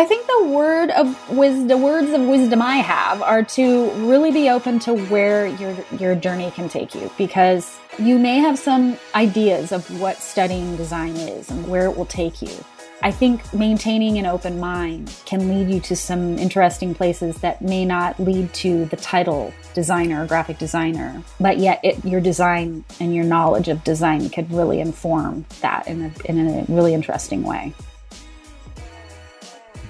I think the word of words of wisdom I have are to really be open to where your your journey can take you because you may have some ideas of what studying design is and where it will take you. I think maintaining an open mind can lead you to some interesting places that may not lead to the title designer or graphic designer, but yet it, your design and your knowledge of design could really inform that in a, in a really interesting way.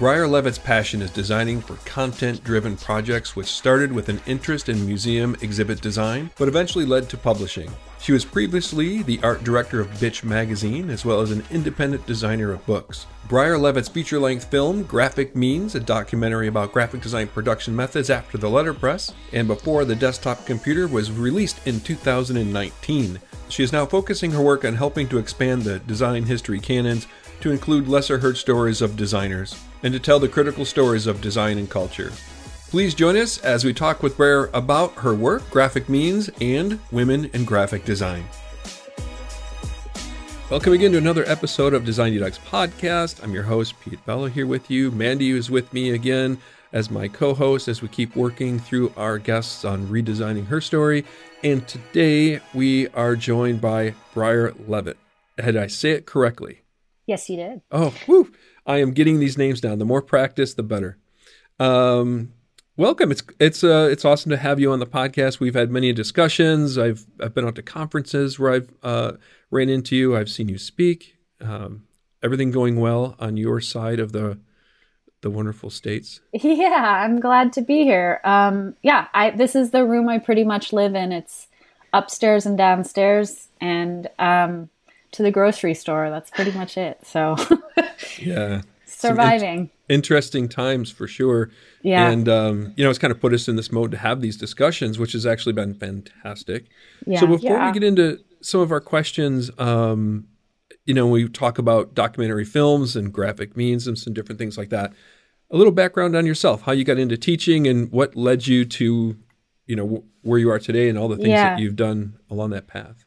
Briar Levit's passion is designing for content driven projects, which started with an interest in museum exhibit design, but eventually led to publishing. She was previously the art director of Bitch magazine, as well as an independent designer of books. Briar Levit's feature length film, Graphic Means, a documentary about graphic design production methods after the letterpress and before the desktop computer, was released in 2019. She is now focusing her work on helping to expand the design history canons to include lesser heard stories of designers and to tell the critical stories of design and culture. Please join us as we talk with Briar about her work, graphic means, and women in graphic design. Welcome again to another episode of Design Detox Podcast. I'm your host, Pete Bello, here with you. Mandy is with me again as my co host as we keep working through our guests on redesigning her story. And today we are joined by Briar Levit. Did I say it correctly? Yes, you did. Oh, whew. I am getting these names down. The more practice, the better. Um, welcome. It's it's uh, it's awesome to have you on the podcast. We've had many discussions. I've I've been out to conferences where I've uh, ran into you. I've seen you speak. Um, everything going well on your side of the the wonderful states. Yeah, I'm glad to be here. Um, yeah, I this is the room I pretty much live in. It's upstairs and downstairs, and um, to the grocery store. That's pretty much it. So yeah, surviving. In- interesting times for sure. Yeah, and um, you know, it's kind of put us in this mode to have these discussions, which has actually been fantastic. Yeah, so before yeah. we get into some of our questions, um, you know, we talk about documentary films and graphic means and some different things like that. A little background on yourself, how you got into teaching, and what led you to, you know, where you are today, and all the things Yeah. that you've done along that path.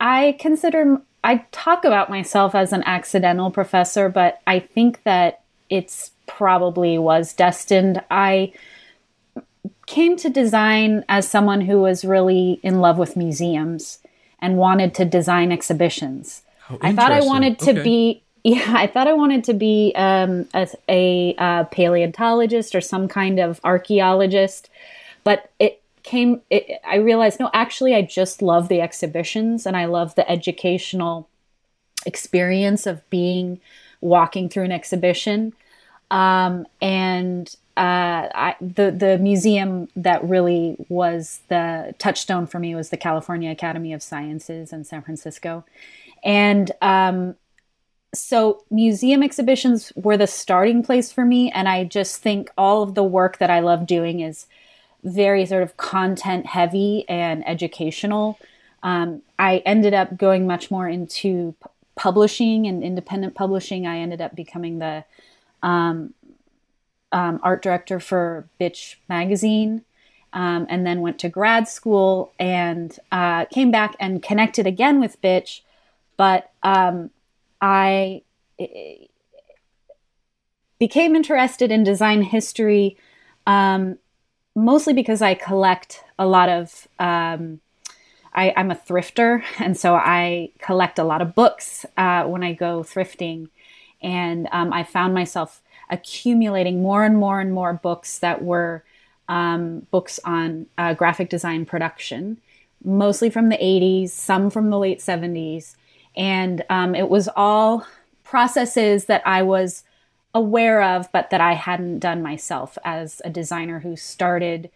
I consider I talk about myself as an accidental professor, but I think that it's probably was destined. I came to design as someone who was really in love with museums and wanted to design exhibitions. I thought I wanted to Okay. be yeah, I thought I wanted to be um, a, a, uh paleontologist or some kind of archaeologist, but it came. It, I realized no, actually, I just love the exhibitions and I love the educational experience of being walking through an exhibition. Um, and uh, I, the the museum that really was the touchstone for me was the California Academy of Sciences in San Francisco, and um, so museum exhibitions were the starting place for me and i just think all of the work that i love doing is very sort of content heavy and educational. Um, i ended up going much more into p- publishing and independent publishing. I ended up becoming the um, um, art director for bitch magazine um, and then went to grad school and uh, came back and connected again with bitch but um, I became interested in design history um, mostly because I collect a lot of. Um, I, I'm a thrifter, and so I collect a lot of books uh, when I go thrifting. And um, I found myself accumulating more and more and more books that were um, books on uh, graphic design production, mostly from the 80s, some from the late 70s. And um, it was all processes that I was aware of, but that I hadn't done myself as a designer who started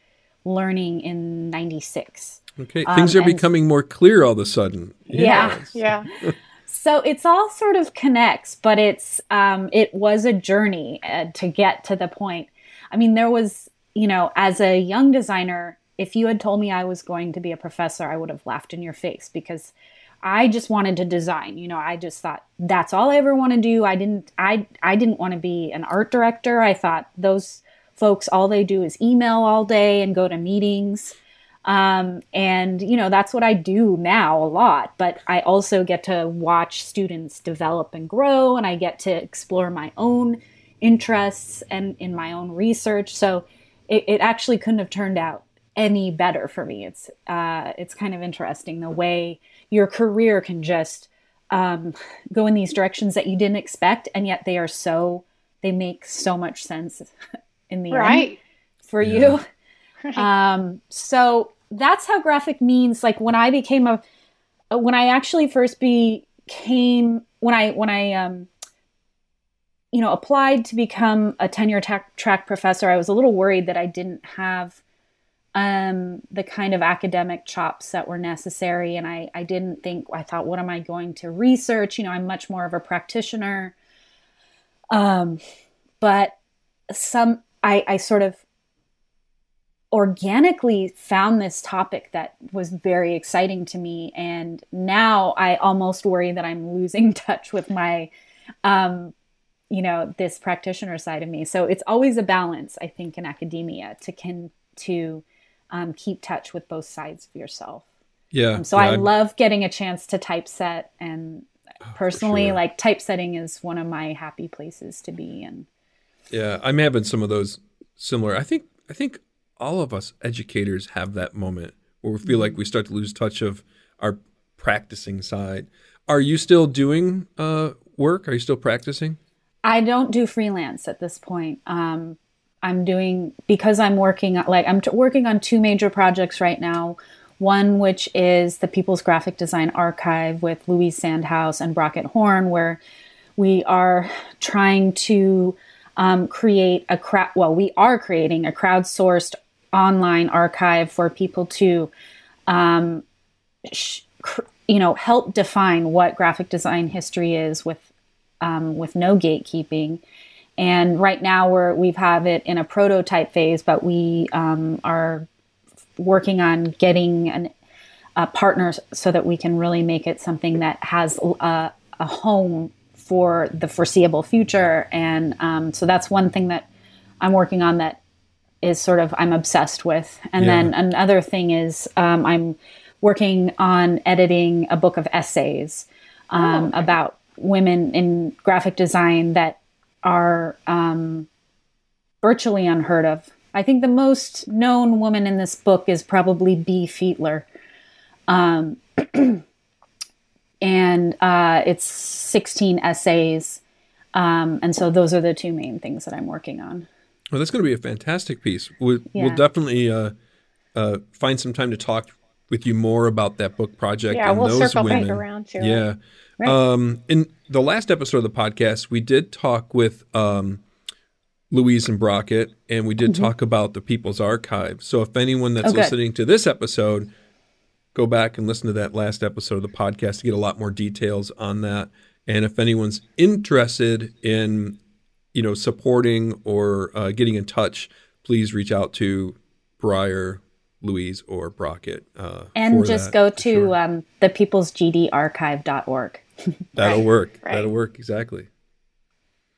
learning in 96. Okay, things are Um, and- becoming more clear all of a sudden. Yeah. Yes. Yeah. So it's all sort of connects, but it's um, it was a journey uh, to get to the point. I mean, there was you know, as a young designer, if you had told me I was going to be a professor, I would have laughed in your face because I just wanted to design. You know, I just thought that's all I ever want to do. I didn't I I didn't want to be an art director. I thought those folks all they do is email all day and go to meetings. Um, and you know that's what I do now a lot. But I also get to watch students develop and grow, and I get to explore my own interests and in my own research. So it, it actually couldn't have turned out any better for me. It's uh, it's kind of interesting the way your career can just um, go in these directions that you didn't expect, and yet they are so they make so much sense in the right. end for yeah. you. Right. Um, so that's how graphic means. Like when I became a when I actually first became when I when I um, you know applied to become a tenure track professor, I was a little worried that I didn't have um, the kind of academic chops that were necessary. And I, I didn't think, I thought, what am I going to research? You know, I'm much more of a practitioner. Um, but some, I, I sort of organically found this topic that was very exciting to me. And now I almost worry that I'm losing touch with my, um, you know, this practitioner side of me. So it's always a balance, I think, in academia to can to um, keep touch with both sides of yourself. Yeah. Um, so yeah, I I'm... love getting a chance to typeset, and oh, personally, sure. like typesetting is one of my happy places to be. And yeah, I'm having some of those similar. I think I think all of us educators have that moment where we feel mm-hmm. like we start to lose touch of our practicing side. Are you still doing uh, work? Are you still practicing? I don't do freelance at this point. Um, I'm doing because I'm working like I'm t- working on two major projects right now. One which is the People's Graphic Design Archive with Louise Sandhaus and Brockett Horne, where we are trying to um, create a crowd. Well, we are creating a crowdsourced online archive for people to, um, sh- cr- you know, help define what graphic design history is with um, with no gatekeeping and right now we're we've have it in a prototype phase, but we um, are working on getting an, a partner so that we can really make it something that has a, a home for the foreseeable future. And um, so that's one thing that I'm working on that is sort of I'm obsessed with. And yeah. then another thing is um, I'm working on editing a book of essays um, oh, okay. about women in graphic design that are um, virtually unheard of. I think the most known woman in this book is probably Bea Feitler. Um, and uh, it's 16 essays. Um, and so those are the two main things that I'm working on. Well, that's going to be a fantastic piece. We'll, yeah. we'll definitely uh, uh, find some time to talk with you more about that book project. Yeah, and we'll those circle women. back around to yeah. it. Right. Um, in the last episode of the podcast, we did talk with um, Louise and Brockett, and we did mm-hmm. talk about the People's Archive. So if anyone that's okay. listening to this episode, go back and listen to that last episode of the podcast to get a lot more details on that. And if anyone's interested in, you know, supporting or uh, getting in touch, please reach out to Briar, Louise, or Brockett. Uh, and just that, go to sure. um, thepeoplesgdarchive.org. That'll right. work. Right. That'll work exactly.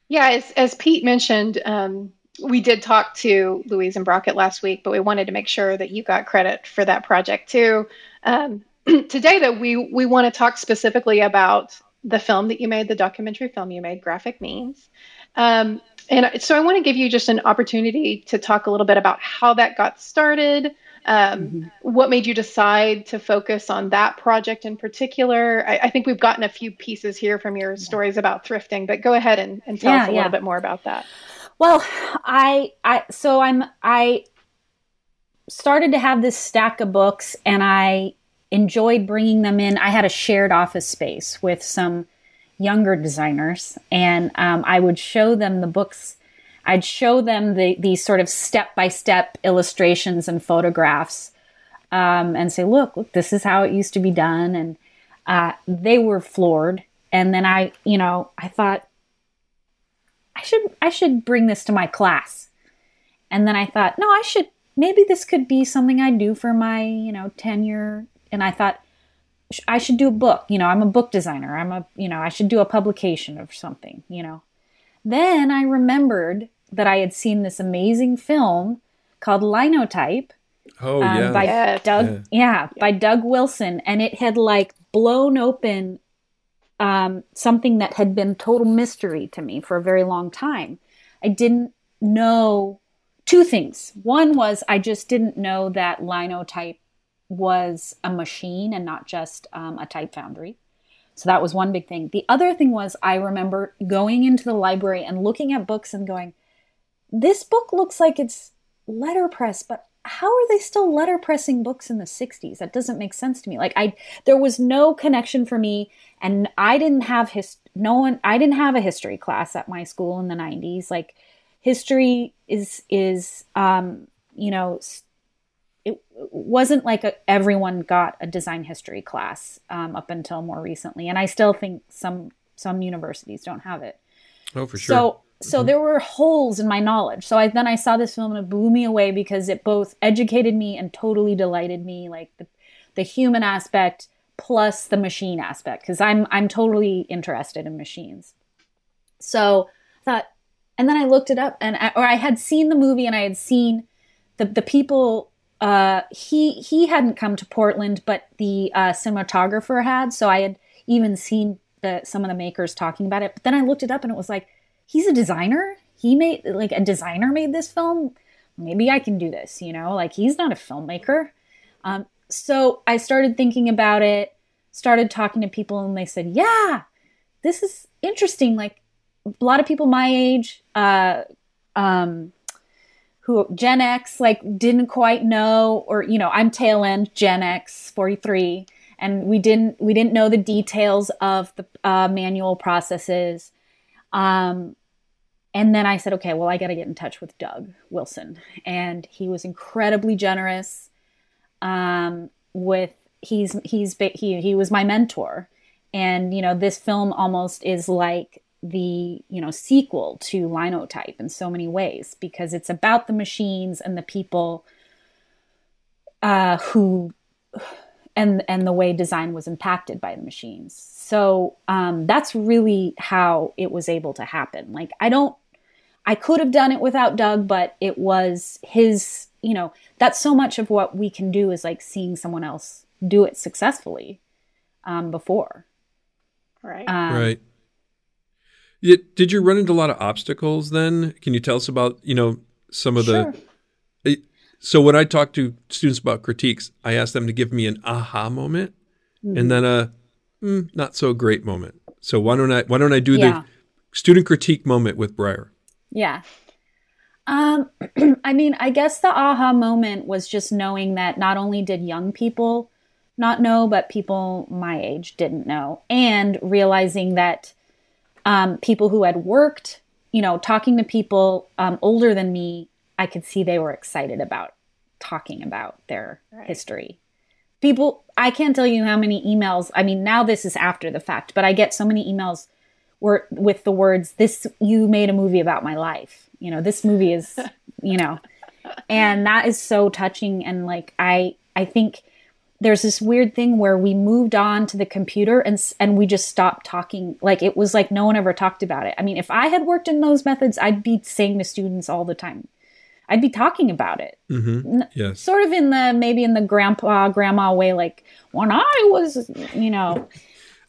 Yeah, as as Pete mentioned, um, we did talk to Louise and Brockett last week, but we wanted to make sure that you got credit for that project too. Um, today, though, we we want to talk specifically about the film that you made, the documentary film you made, Graphic Means. Um, and so I want to give you just an opportunity to talk a little bit about how that got started, um, mm-hmm. What made you decide to focus on that project in particular? I, I, think we've gotten a few pieces here from your stories about thrifting, but go ahead and, and tell yeah, us a yeah. little bit more about that. Well, I, I, so I'm, I started to have this stack of books and I enjoyed bringing them in. I had a shared office space with some younger designers and um, I would show them the books I'd show them the, these sort of step by step illustrations and photographs um, and say, look, look, this is how it used to be done. And uh, they were floored. And then I, you know, I thought, I should, I should bring this to my class. And then I thought, no, I should, maybe this could be something I do for my, you know, tenure. And I thought, I should do a book. You know, I'm a book designer. I'm a, you know, I should do a publication of something, you know. Then I remembered that I had seen this amazing film called Linotype. Oh um, yeah, by yes. Doug. Yeah. yeah. by Doug Wilson, and it had like blown open um, something that had been total mystery to me for a very long time. I didn't know two things. One was I just didn't know that linotype was a machine and not just um, a type foundry. So that was one big thing. The other thing was I remember going into the library and looking at books and going, this book looks like it's letterpress, but how are they still letterpressing books in the 60s? That doesn't make sense to me. Like I there was no connection for me and I didn't have his no one I didn't have a history class at my school in the 90s. Like history is is um you know it wasn't like a, everyone got a design history class um, up until more recently, and I still think some some universities don't have it. Oh, for sure. So so mm-hmm. there were holes in my knowledge. So I then I saw this film and it blew me away because it both educated me and totally delighted me, like the the human aspect plus the machine aspect, because I'm I'm totally interested in machines. So I thought, and then I looked it up, and I, or I had seen the movie and I had seen the the people uh, he he hadn't come to Portland, but the uh, cinematographer had. So I had even seen the some of the makers talking about it. But then I looked it up, and it was like he's a designer. He made like a designer made this film. Maybe I can do this. You know, like he's not a filmmaker. Um, so I started thinking about it. Started talking to people, and they said, "Yeah, this is interesting." Like a lot of people my age. Uh, um, who Gen X like didn't quite know, or you know, I'm tail end Gen X 43, and we didn't we didn't know the details of the uh, manual processes. Um, and then I said, okay, well, I got to get in touch with Doug Wilson, and he was incredibly generous. Um, with he's he's he he was my mentor, and you know, this film almost is like the you know sequel to linotype in so many ways because it's about the machines and the people uh, who and and the way design was impacted by the machines. So um, that's really how it was able to happen. Like i don't i could have done it without doug but it was his you know that's so much of what we can do is like seeing someone else do it successfully um, before. Right. Um, right did you run into a lot of obstacles then? Can you tell us about, you know, some of sure. the. So when I talk to students about critiques, I ask them to give me an aha moment mm-hmm. and then a mm, not so great moment. So why don't I why don't I do yeah. the student critique moment with Briar? Yeah. Um, I mean, I guess the aha moment was just knowing that not only did young people not know, but people my age didn't know, and realizing that um, people who had worked, you know, talking to people um, older than me, I could see they were excited about talking about their right. history. People, I can't tell you how many emails. I mean, now this is after the fact, but I get so many emails where with the words, "This you made a movie about my life." You know, this movie is, you know, and that is so touching. And like, I, I think there's this weird thing where we moved on to the computer and and we just stopped talking. Like it was like no one ever talked about it. I mean if i had worked in those methods i'd be saying to students all the time. I'd be talking about it. Mm-hmm. yes. sort of in the maybe in the grandpa grandma way like when i was you know.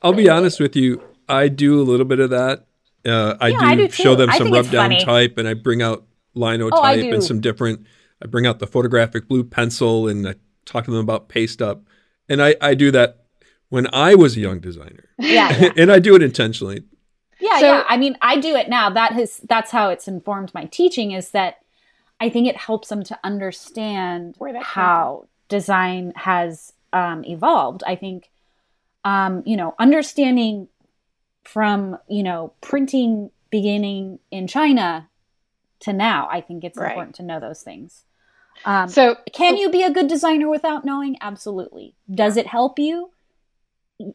I'll be honest with you. I do a little bit of that. Uh, I, yeah, do I, do show them some rub down type and i bring out linotype oh, and some different i bring out the photographic blue pencil and I talk to them about paste up. And I, I do that when I was a young designer. Yeah. yeah. and I do it intentionally. Yeah, so, yeah. I mean, I do it now. That has that's how it's informed my teaching is that I think it helps them to understand how design has um, evolved. I think, um, you know, understanding from you know printing beginning in China to now, I think it's right. important to know those things. Um, so, can you be a good designer without knowing? Absolutely. Does it help you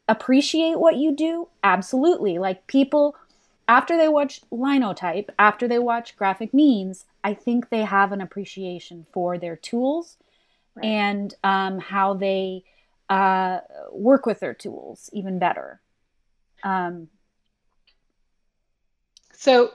appreciate what you do? Absolutely. Like people, after they watch linotype, after they watch graphic means, I think they have an appreciation for their tools right. and um, how they uh, work with their tools even better. Um, so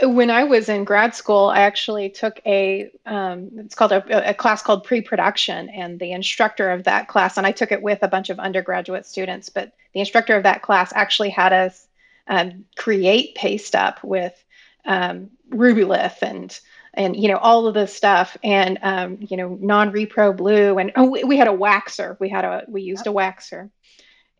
when I was in grad school, I actually took a um, it's called a, a, class called pre-production, and the instructor of that class, and I took it with a bunch of undergraduate students, but the instructor of that class actually had us um, create paste up with um, Rubylith and and you know all of this stuff and um, you know non-repro blue and oh, we, we, had a waxer. We had a we used a waxer.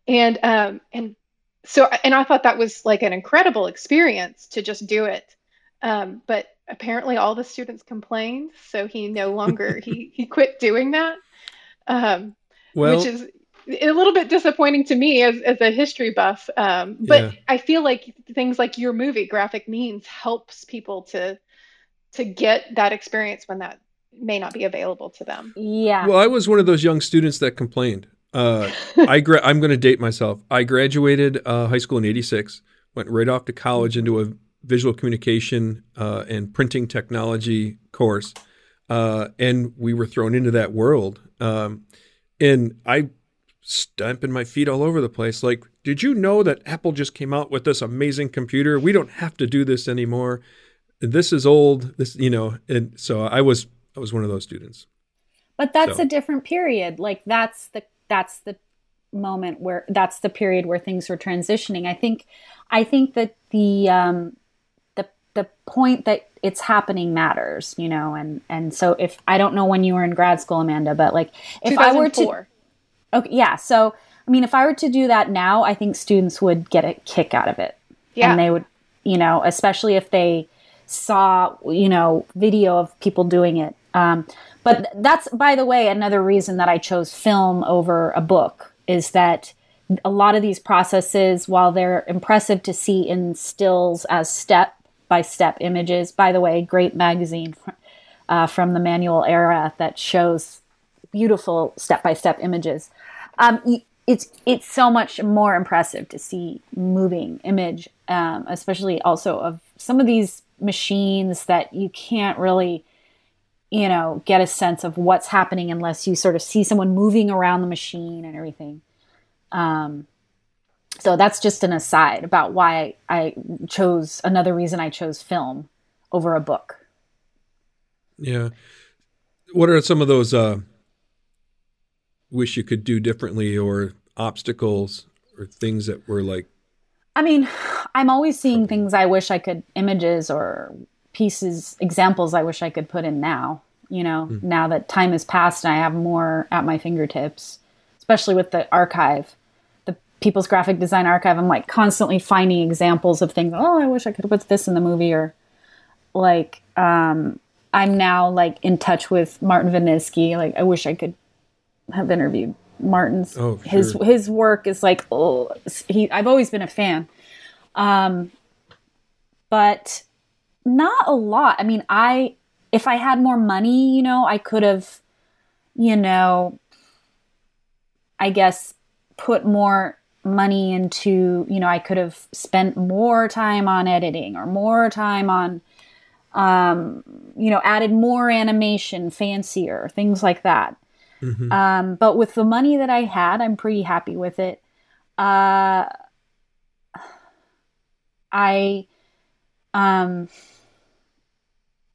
And um, and so and I thought that was like an incredible experience to just do it um, but apparently all the students complained so he no longer he he quit doing that um, well, which is a little bit disappointing to me as, as a history buff um, but yeah. i feel like things like your movie graphic means helps people to to get that experience when that may not be available to them. Yeah. Well, I was one of those young students that complained. Uh, I gra- I'm going to date myself. I graduated uh, high school in '86, went right off to college into a visual communication uh, and printing technology course, uh, and we were thrown into that world. Um, and I stamping my feet all over the place. Like, did you know that Apple just came out with this amazing computer? We don't have to do this anymore this is old this you know and so i was i was one of those students but that's so. a different period like that's the that's the moment where that's the period where things were transitioning i think i think that the um the point that it's happening matters you know and and so if i don't know when you were in grad school amanda but like if i were to okay yeah so i mean if i were to do that now i think students would get a kick out of it. Yeah. And they would you know especially if they saw, you know, video of people doing it. Um, but that's, by the way, another reason that I chose film over a book is that a lot of these processes, while they're impressive to see in stills as step by step images, by the way, great magazine uh, from the manual era that shows beautiful step by step images. Um, it's it's so much more impressive to see moving image, um, especially also of some of these machines that you can't really you know get a sense of what's happening unless you sort of see someone moving around the machine and everything um, so that's just an aside about why I chose another reason I chose film over a book. Yeah. What are some of those uh, wish you could do differently or obstacles or things that were like I mean, I'm always seeing things I wish I could images or pieces, examples I wish I could put in now. You know, mm. now that time has passed and I have more at my fingertips, especially with the archive, People's Graphic Design Archive. I'm like constantly finding examples of things. Oh, I wish I could put this in the movie, or like, um, I'm now like in touch with Martin Venezky. Like, I wish I could have interviewed Martin's oh, sure. his his work is like oh he I've always been a fan. Um but not a lot. I mean, I if I had more money, you know, I could have you know I guess put more money into, you know, I could have spent more time on editing or more time on um you know, added more animation, fancier, things like that. Mm-hmm. Um, but with the money that I had, I'm pretty happy with it. Uh, I, um,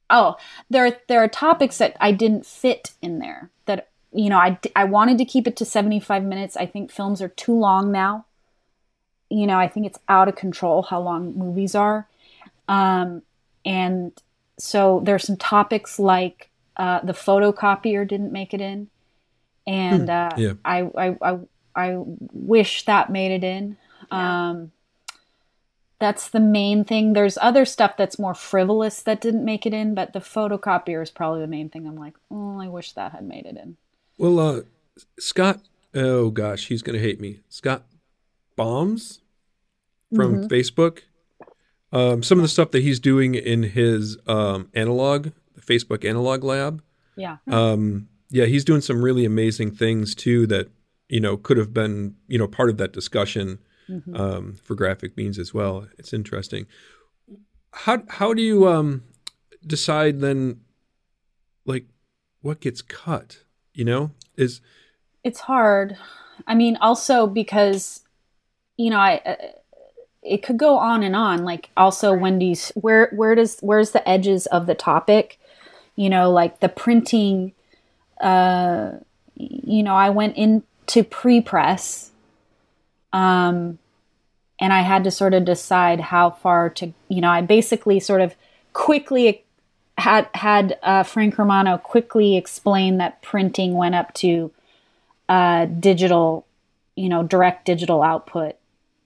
oh, there there are topics that I didn't fit in there. That you know, I I wanted to keep it to 75 minutes. I think films are too long now. You know, I think it's out of control how long movies are. Um, and so there's some topics like uh, the photocopier didn't make it in and hmm. uh, yeah. I, I, I I wish that made it in. Yeah. Um, that's the main thing. There's other stuff that's more frivolous that didn't make it in, but the photocopier is probably the main thing. I'm like, oh, I wish that had made it in. Well, uh, Scott, oh gosh, he's gonna hate me. Scott Boms from mm-hmm. Facebook. Um, some of the stuff that he's doing in his um, analog, the Facebook Analog Lab. Yeah. Um, yeah, he's doing some really amazing things too that you know could have been you know part of that discussion mm-hmm. um, for graphic means as well. It's interesting. How how do you um, decide then, like, what gets cut? You know, is it's hard. I mean, also because you know, I uh, it could go on and on. Like, also, when do you where where does where's the edges of the topic? You know, like the printing uh, you know, I went into pre press. Um, and I had to sort of decide how far to, you know, I basically sort of quickly had had uh, Frank Romano quickly explain that printing went up to uh, digital, you know, direct digital output,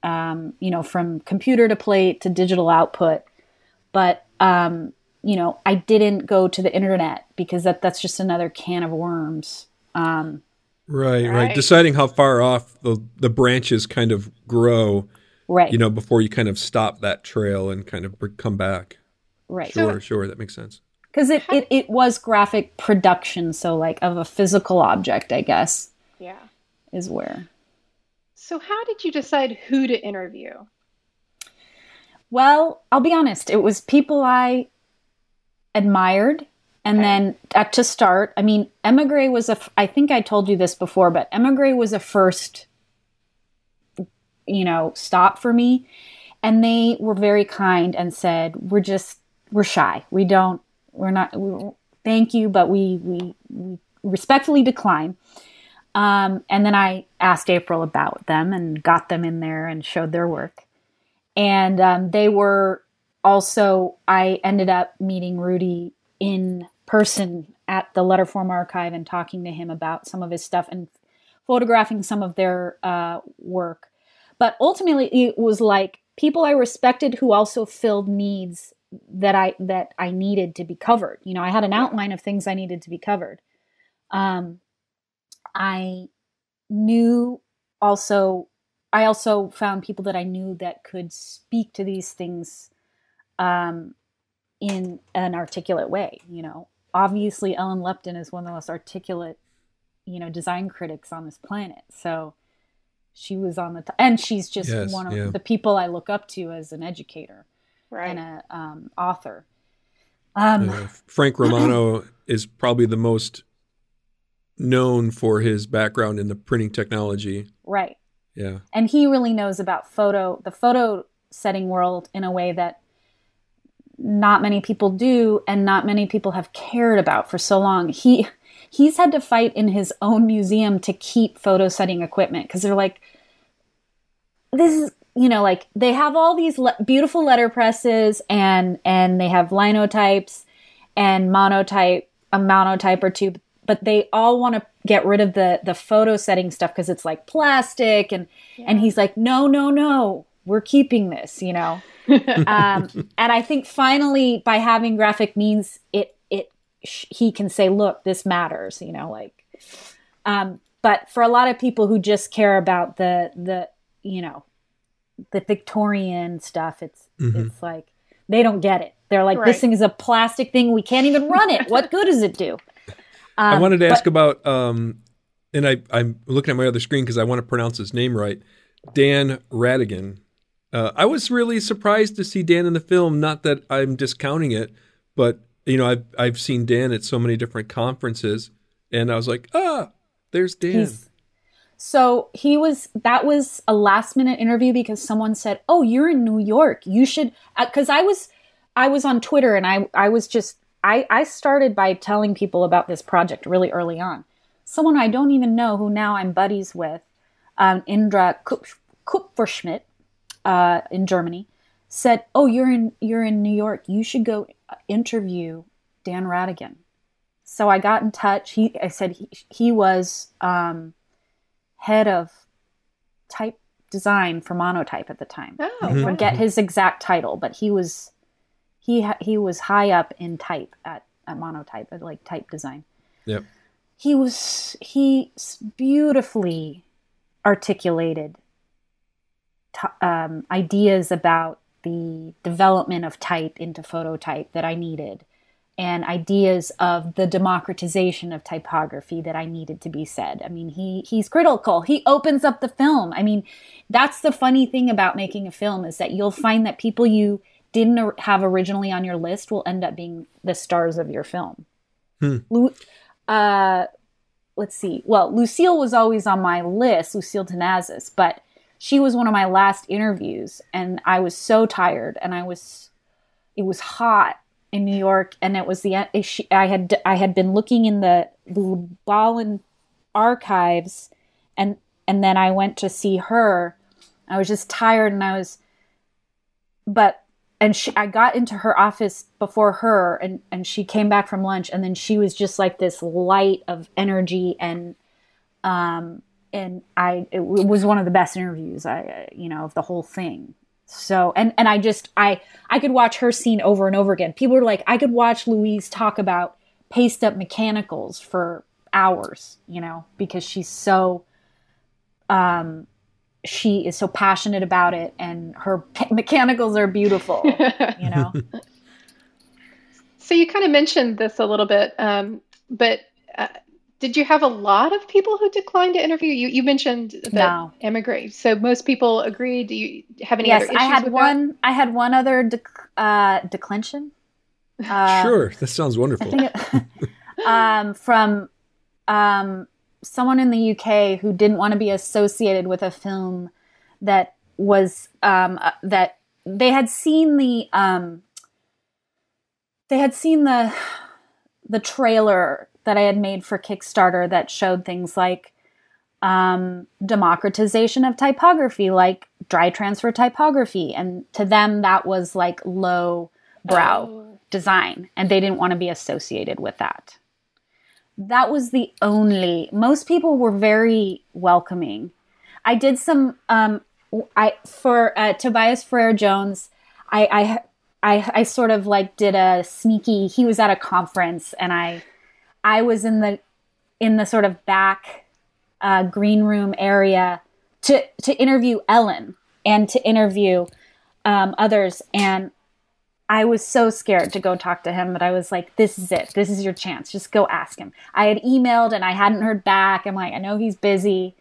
um, you know, from computer to plate to digital output. But um, you know, I didn't go to the internet because that that's just another can of worms. Um, right, right, right. Deciding how far off the the branches kind of grow, right? You know, before you kind of stop that trail and kind of come back. Right. Sure, so, sure, that makes sense. Because it, it it was graphic production, so like of a physical object, I guess. Yeah. Is where. So how did you decide who to interview? Well, I'll be honest. It was people I admired. And okay. then uh, to start, I mean, Emigre was a, I think I told you this before, but Emigre was a first, you know, stop for me. And they were very kind and said, we're just, we're shy. We don't, we're not, we, thank you, but we, we, we respectfully decline. Um, and then I asked April about them and got them in there and showed their work. And um, they were also, I ended up meeting Rudy in person at the Letterform archive and talking to him about some of his stuff and photographing some of their uh, work. But ultimately, it was like people I respected who also filled needs that I that I needed to be covered. You know, I had an outline of things I needed to be covered. Um, I knew also I also found people that I knew that could speak to these things um, in an articulate way. You know, obviously Ellen Lupton is one of the most articulate, you know, design critics on this planet. So she was on the t- and she's just yes, one of yeah. the people I look up to as an educator right. and an um, author. Um, uh, Frank Romano is probably the most known for his background in the printing technology. Right. Yeah. And he really knows about photo, the photo setting world in a way that not many people do and not many people have cared about for so long. He he's had to fight in his own museum to keep photo setting equipment because they're like this is you know like they have all these le- beautiful letter presses and and they have linotypes and monotype a monotype or two but they all want to get rid of the the photo setting stuff because it's like plastic and yeah. and he's like no no no we're keeping this you know um, and I think finally by having graphic means it it he can say, look, this matters, you know, like. Um, but for a lot of people who just care about the the you know the Victorian stuff, it's mm-hmm. it's like they don't get it. They're like, right. this thing is a plastic thing. We can't even run it. what good does it do? Um, I wanted to but, ask about, um, and I, I'm looking at my other screen because I want to pronounce his name right. Dan Rhatigan. Uh, I was really surprised to see Dan in the film. Not that I'm discounting it, but you know, I've I've seen Dan at so many different conferences, and I was like, ah, there's Dan. He's, so he was. That was a last minute interview because someone said, "Oh, you're in New York. You should." Because uh, I was, I was on Twitter, and I I was just I I started by telling people about this project really early on. Someone I don't even know who now I'm buddies with, um, Indra Kupferschmid uh, in Germany said, "Oh, you're in you're in New York. You should go interview Dan Rhatigan." So I got in touch. He I said he he was um, head of type design for Monotype at the time. Oh, I forget his exact title, but he was he he was high up in type at at Monotype, like type design. Yep. He was he beautifully articulated t- um, ideas about the development of type into phototype that I needed, and ideas of the democratization of typography that I needed to be said. I mean, he he's critical. He opens up the film. I mean, that's the funny thing about making a film is that you'll find that people you didn't have originally on your list will end up being the stars of your film. Hmm. Uh, let's see. Well, Lucille was always on my list, Lucille Tenazas, but she was one of my last interviews and I was so tired and I was it was hot in New York and it was the I had I had been looking in the Ballin archives and and then I went to see her I was just tired and I was, but, and she, I got into her office before her and, and she came back from lunch and then she was just like this light of energy and, um, and I, it was one of the best interviews I, you know, of the whole thing. So, and, and I just, I, I could watch her scene over and over again. People were like, I could watch Louise talk about paste up mechanicals for hours, you know, because she's so, um, she is so passionate about it and her mechanicals are beautiful, you know. So you kind of mentioned this a little bit, um, but uh, did you have a lot of people who declined to interview you? You mentioned that no. Emigre. So most people agreed. Do you have any yes, other issues I had one. That? I had one other dec- uh, declension. Uh, sure, that sounds wonderful. It, um, from um, someone in the UK who didn't want to be associated with a film that was um, uh, that they had seen the um, they had seen the the trailer that I had made for Kickstarter that showed things like um, democratization of typography, like dry transfer typography, and to them that was like low brow oh. design, and they didn't want to be associated with that. That was the only most people were very welcoming. I did some um i for uh, tobias frere jones I, I i i sort of like did a sneaky he was at a conference and i i was in the in the sort of back uh, green room area to to interview ellen and to interview um, others and I was so scared to go talk to him, but I was like, this is it. This is your chance. Just go ask him. I had emailed and I hadn't heard back. I'm like, I know he's busy.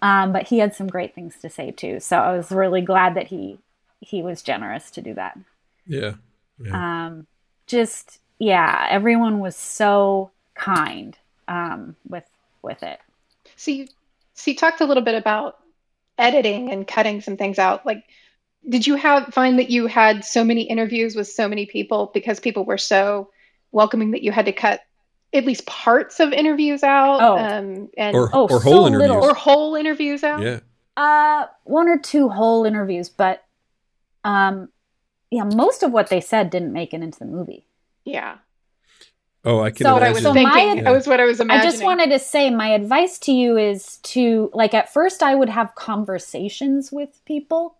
Um, but he had some great things to say too. So I was really glad that he he was generous to do that. Yeah. yeah. Um, just yeah, everyone was so kind um, with with it. So you so you talked a little bit about editing and cutting some things out. Like did you have find that you had so many interviews with so many people because people were so welcoming that you had to cut at least parts of interviews out oh. Um, and or, oh, or whole so interviews little. or whole interviews out yeah uh one or two whole interviews but um yeah most of what they said didn't make it into the movie yeah Oh, I can. So imagine. I was so thinking. My, I was what I was imagining. I just wanted to say my advice to you is to like at first I would have conversations with people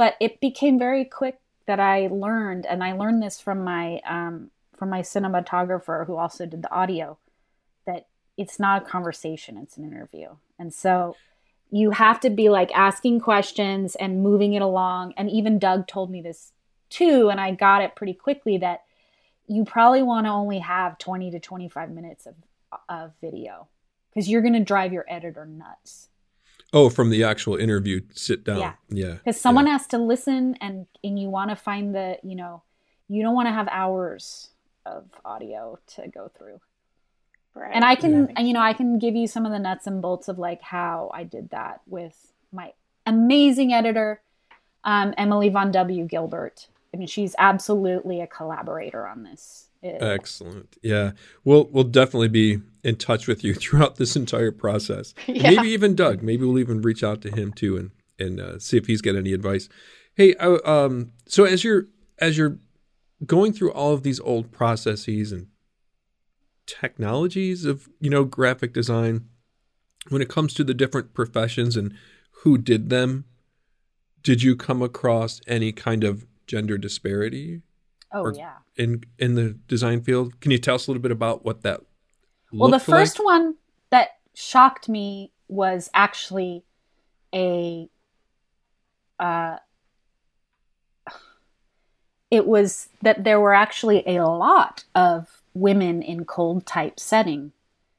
but it became very quick that I learned, and I learned this from my um, from my cinematographer who also did the audio, that it's not a conversation; it's an interview, and so you have to be like asking questions and moving it along. And even Doug told me this too, and I got it pretty quickly that you probably want to only have 20 to 25 minutes of, of video because you're going to drive your editor nuts. Oh, from the actual interview sit down. Yeah. Yeah. Because someone yeah. has to listen and and you want to find the, you know, you don't want to have hours of audio to go through. Right. And I can yeah. you know, I can give you some of the nuts and bolts of like how I did that with my amazing editor, um, Emily Von W. Gilbert. I mean, she's absolutely a collaborator on this. It, Excellent. Yeah. We'll we'll definitely be in touch with you throughout this entire process. Yeah. Maybe even Doug. Maybe we'll even reach out to him too and and uh, see if he's got any advice. Hey, uh, um, so as you're as you're going through all of these old processes and technologies of you know graphic design, when it comes to the different professions and who did them, did you come across any kind of gender disparity? Oh yeah. In in the design field, can you tell us a little bit about what that well, the first like? one that shocked me was actually a. Uh, it was that there were actually a lot of women in cold type setting.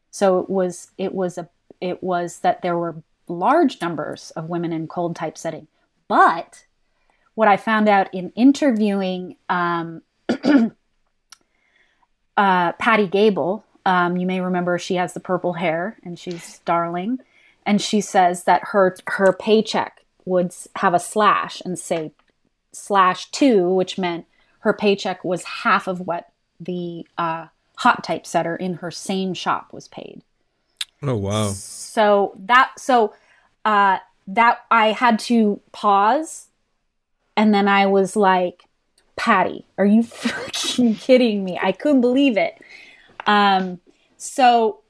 So it was it was a it was that there were large numbers of women in cold type setting. But what I found out in interviewing um, uh, Patty Gable, um, you may remember she has the purple hair and she's darling. And she says that her her paycheck would have a slash and say slash two, which meant her paycheck was half of what the uh, hot typesetter in her same shop was paid. Oh wow! So that so uh, that I had to pause and then I was like, Patty, are you fucking kidding me? I couldn't believe it. Um, so,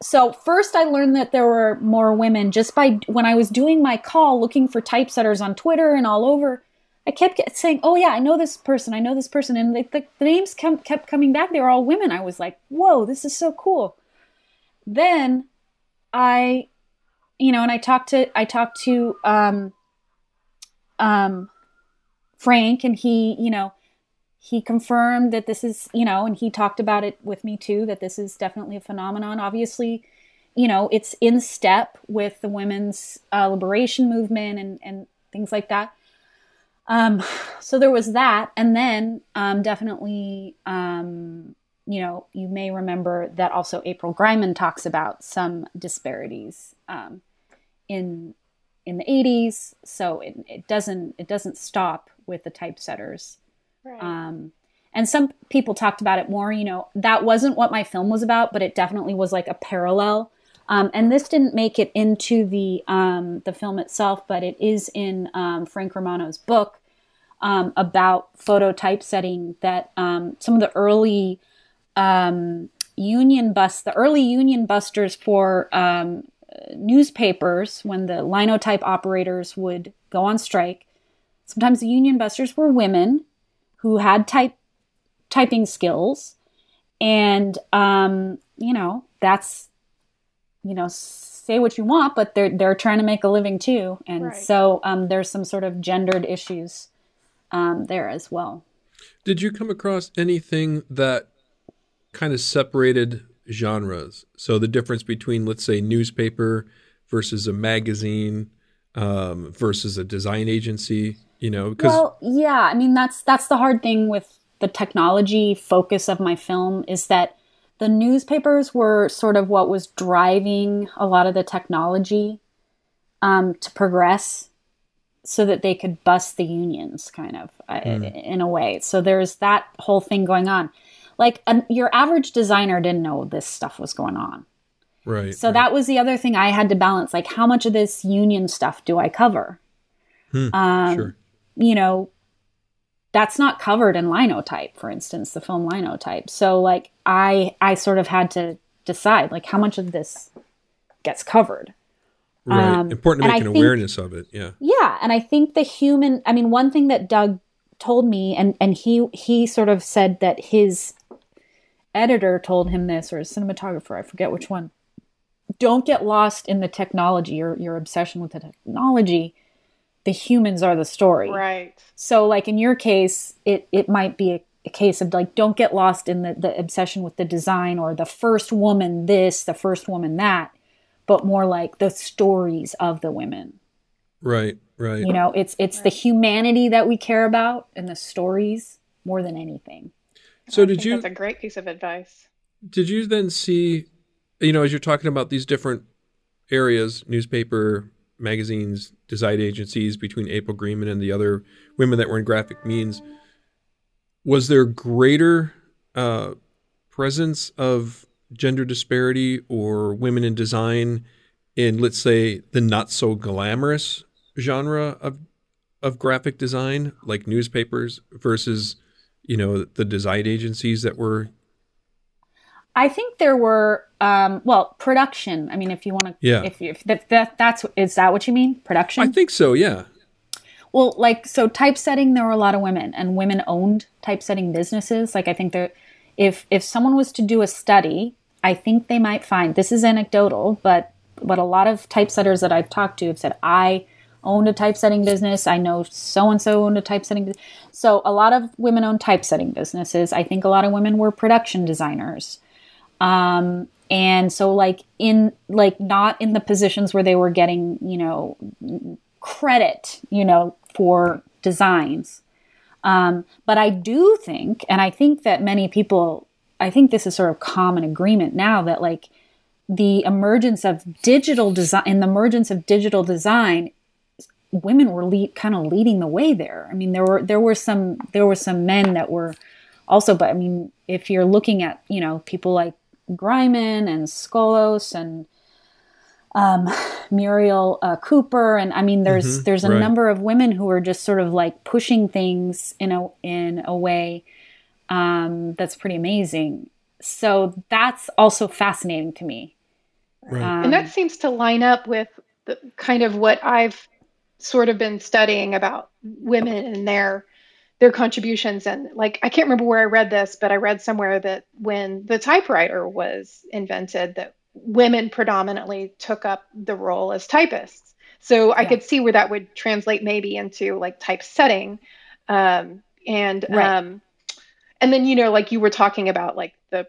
so first I learned that there were more women just by when I was doing my call looking for typesetters on Twitter and all over. I kept saying, "Oh yeah, I know this person. I know this person," and the, the names kept coming back. They were all women. I was like, "Whoa, this is so cool." Then I, you know, and I talked to I talked to um, um, Frank, and he, you know, he confirmed that this is, you know, and he talked about it with me too, that this is definitely a phenomenon. Obviously, you know, it's in step with the women's uh, liberation movement and, and things like that. Um, so there was that. And then um, definitely, um, you know, you may remember that also April Greiman talks about some disparities um, in in the 80s. So it, it doesn't it doesn't stop with the typesetters. Right. Um, and some people talked about it more. You know, that wasn't what my film was about, but it definitely was like a parallel. Um, and this didn't make it into the um, the film itself, but it is in um, Frank Romano's book um, about photo typesetting. That um, some of the early um, union bust, the early union busters for newspapers, when the linotype operators would go on strike, Sometimes the union busters were women who had type typing skills, and um, you know that's you know say what you want, but they're they're trying to make a living too, and right. so um, there's some sort of gendered issues um, there as well. Did you come across anything that kind of separated genres? So the difference between, let's say, newspaper versus a magazine um, versus a design agency you know because well yeah i mean that's that's the hard thing with the technology focus of my film is that the newspapers were sort of what was driving a lot of the technology um, to progress so that they could bust the unions kind of mm. in a way so there's that whole thing going on like um, your average designer didn't know this stuff was going on right so right. that was the other thing i had to balance like how much of this union stuff do i cover hmm, um, sure you know, that's not covered in linotype, for instance, the film linotype. So like I I sort of had to decide like how much of this gets covered. Right. Um, Important to make an think, awareness of it. Yeah. Yeah. And I think the human I mean, one thing that Doug told me and, and he he sort of said that his editor told him this or his cinematographer, I forget which one. Don't get lost in the technology or your obsession with the technology the humans are the story. Right. So like in your case, it it might be a, a, case of like don't get lost in the, the obsession with the design or the first woman this, the first woman that, but more like the stories of the women. Right, right. You know, it's it's right. the humanity that we care about and the stories more than anything. So did you That's a great piece of advice. Did you then see you know, as you're talking about these different areas, newspaper, magazines, design agencies, between April Greiman and the other women that were in graphic means, was there greater uh, presence of gender disparity or women in design in, let's say, the not so glamorous genre of of graphic design, like newspapers, versus you know the design agencies that were I think there were, um, well, production. I mean, if you want to, yeah. If, if that, that, that's is that what you mean? Production. I think so. Yeah. Well, like so, typesetting. There were a lot of women, and women owned typesetting businesses. Like I think there, if if someone was to do a study, I think they might find this is anecdotal, but but a lot of typesetters that I've talked to have said I owned a typesetting business. I know so and so owned a typesetting. Business. So a lot of women own typesetting businesses. I think a lot of women were production designers. Um, and so like in like not in the positions where they were getting you know credit you know for designs um, but i do think and i think that many people i think this is sort of common agreement now that like the emergence of digital design in the emergence of digital design women were lead, kind of leading the way there i mean there were there were some there were some men that were also but i mean if you're looking at you know people like Greiman and Skolos and um, Muriel uh, Cooper, and I mean, there's mm-hmm, there's a right. number of women who are just sort of like pushing things in a in a way um, that's pretty amazing. So that's also fascinating to me. Right. Um, and that seems to line up with the kind of what I've sort of been studying about women and their their contributions and like I can't remember where I read this, but I read somewhere that when the typewriter was invented that women predominantly took up the role as typists. So yeah. I could see where that would translate maybe into like typesetting. Um, and right. um, and then you know like you were talking about like the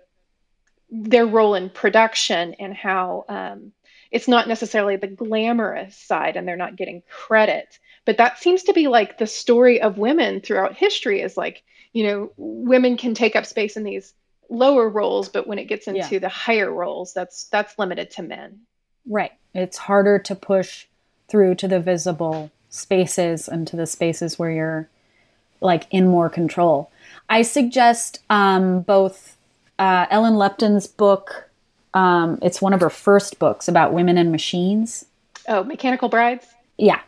their role in production and how um, it's not necessarily the glamorous side and they're not getting credit but that seems to be like the story of women throughout history is like you know women can take up space in these lower roles but when it gets into yeah. the higher roles that's that's limited to men. Right. It's harder to push through to the visible spaces and to the spaces where you're like in more control. I suggest um, both uh, ellen lupton's book um, it's one of her first books about women and machines. Oh, Mechanical Brides? Yeah.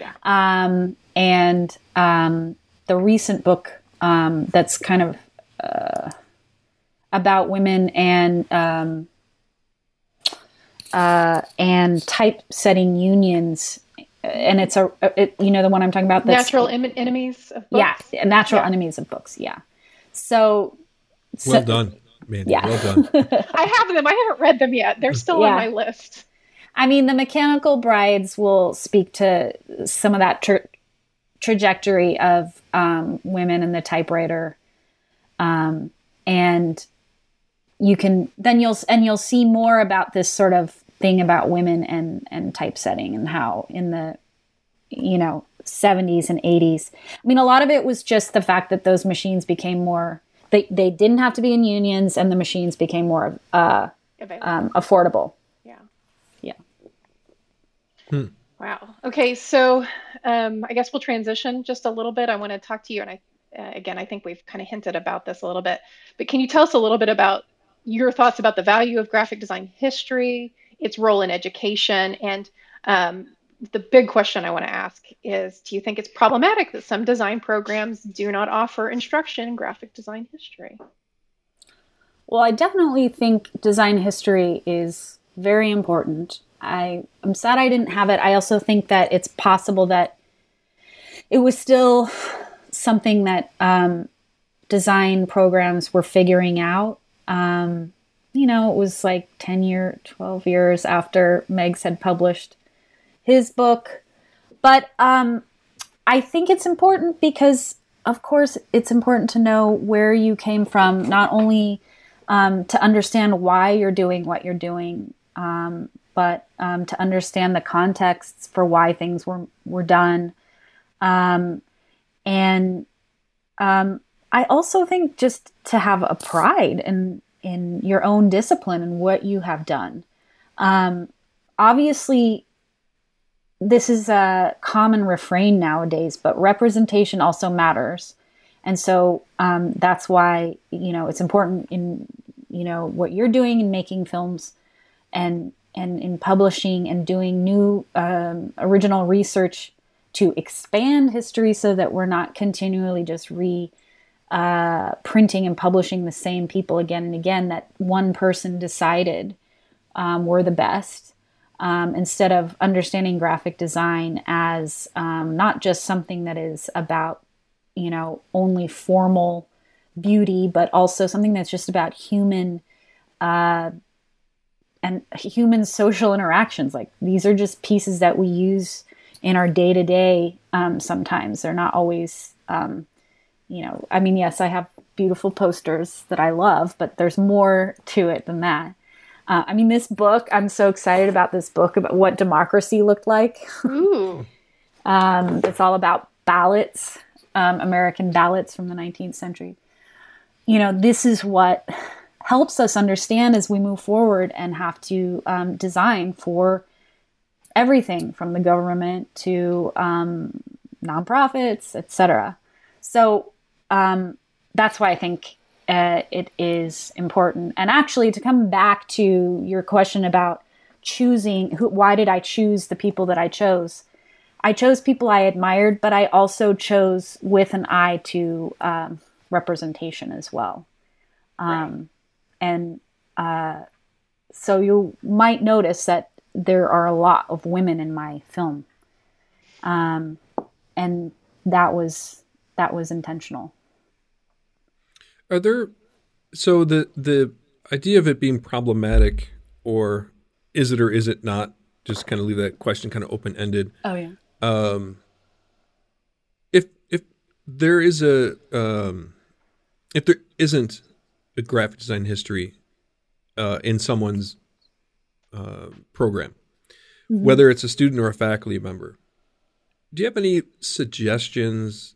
yeah. Um, and um, the recent book um, that's kind of uh, about women and um, uh, and typesetting unions. And it's a, it, you know, the one I'm talking about. Natural em- enemies of books. Yeah, natural yeah. enemies of books. Yeah. So, well so, done. Mandy. Yeah. Well done. I have them. I haven't read them yet. They're still yeah. on my list. I mean, the Mechanical Brides will speak to some of that tra- trajectory of um, women in the typewriter, um, and you can then you'll and you'll see more about this sort of thing about women and and typesetting and how in the you know 70s and 80s. I mean, a lot of it was just the fact that those machines became more they they didn't have to be in unions, and the machines became more uh, um, affordable. Yeah. Yeah. Hmm. Wow. Okay, so um, I guess we'll transition just a little bit. I want to talk to you, and I uh, again, I think we've kind of hinted about this a little bit, but can you tell us a little bit about your thoughts about the value of graphic design history, its role in education, and um, the big question I want to ask is Do you think it's problematic that some design programs do not offer instruction in graphic design history? Well, I definitely think design history is very important. I, I'm sad I didn't have it. I also think that it's possible that it was still something that um, design programs were figuring out. Um, you know, it was like 10 year, 12 years after Meggs had published his book. But um, I think it's important because, of course, it's important to know where you came from, not only um, to understand why you're doing what you're doing, um, but um, to understand the contexts for why things were were done. Um, and um, I also think just to have a pride in in your own discipline and what you have done. Um, obviously, this is a common refrain nowadays, but representation also matters. And so um, that's why, you know, it's important in, you know, what you're doing in making films and, and in publishing and doing new um, original research to expand history so that we're not continually just re uh, printing and publishing the same people again and again that one person decided um, were the best um, instead of understanding graphic design as um, not just something that is about, you know, only formal beauty, but also something that's just about human uh, and human social interactions. Like these are just pieces that we use in our day to day. Sometimes they're not always, um, you know. I mean, yes, I have beautiful posters that I love, but there's more to it than that. Uh, I mean, this book, I'm so excited about this book about what democracy looked like. Ooh. um, it's all about ballots, um, American ballots from the 19th century. You know, this is what helps us understand as we move forward and have to um, design for everything from the government to um, nonprofits, etc. So um, that's why I think uh, it is important. And actually, to come back to your question about choosing who why did I choose the people that I chose? I chose people I admired, but I also chose with an eye to um, representation as well. Um, right. And uh, so you might notice that there are a lot of women in my film, um, and that was that was intentional. Are there so the the idea of it being problematic, or is it or is it not? Just kind of leave that question kind of open ended. Oh yeah. Um, if if there is a um, if there isn't a graphic design history uh, in someone's uh, program, mm-hmm. whether it's a student or a faculty member, do you have any suggestions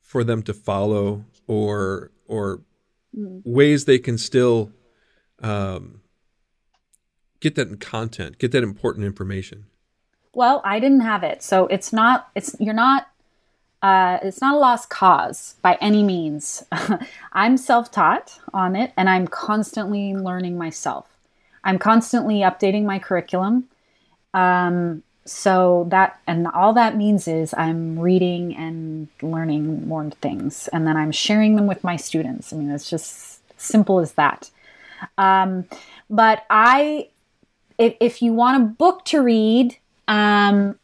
for them to follow or or mm. ways they can still um, get that in content, get that important information? Well, I didn't have it, so it's not. It's you're not. Uh, it's not a lost cause by any means. I'm self-taught on it, and I'm constantly learning myself. I'm constantly updating my curriculum. Um, so that and all that means is I'm reading and learning more things, and then I'm sharing them with my students. I mean, it's just simple as that. Um, but I, if, if you want a book to read, um,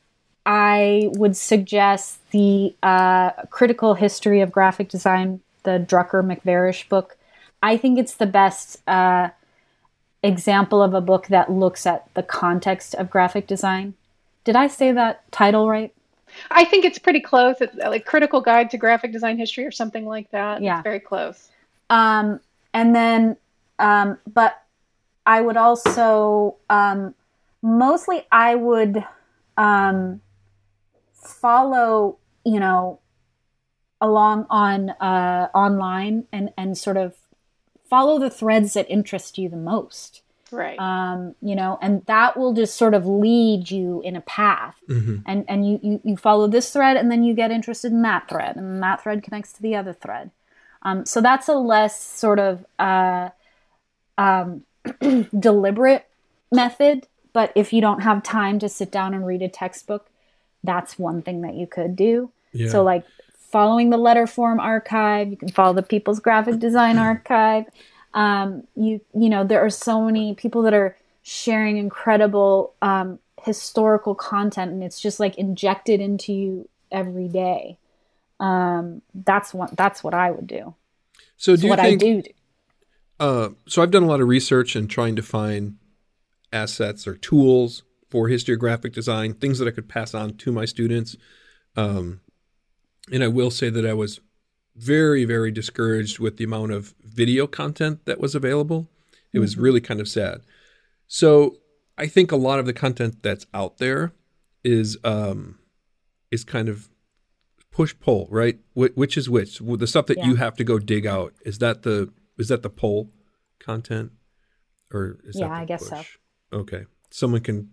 I would suggest the uh, Critical History of Graphic Design, the Drucker McVarish book. I think it's the best uh, example of a book that looks at the context of graphic design. Did I say that title right? I think it's pretty close. It's like Critical Guide to Graphic Design History or something like that. Yeah. It's very close. Um, and then, um, but I would also, um, mostly I would um, follow, you know, along on uh, online and and sort of follow the threads that interest you the most. Right. Um, you know, and that will just sort of lead you in a path. Mm-hmm. And and you, you you follow this thread and then you get interested in that thread and that thread connects to the other thread. Um, so that's a less sort of uh, um, deliberate method but if you don't have time to sit down and read a textbook, that's one thing that you could do. Yeah. So, like following the Letterform archive, you can follow the People's Graphic Design archive. Um, you you know there are so many people that are sharing incredible um, historical content, and it's just like injected into you every day. Um, that's what that's what I would do. So, do you what think, I do? do. Uh, so I've done a lot of research and trying to find assets or tools for history graphic design, things that I could pass on to my students. Um, and I will say that I was very, very discouraged with the amount of video content that was available. It mm-hmm. was really kind of sad. So I think a lot of the content that's out there is um, is kind of push pull, right? Wh- which is which? The stuff that yeah. you have to go dig out is that the is that the pull content, or is yeah, that I guess push? so. Okay, someone can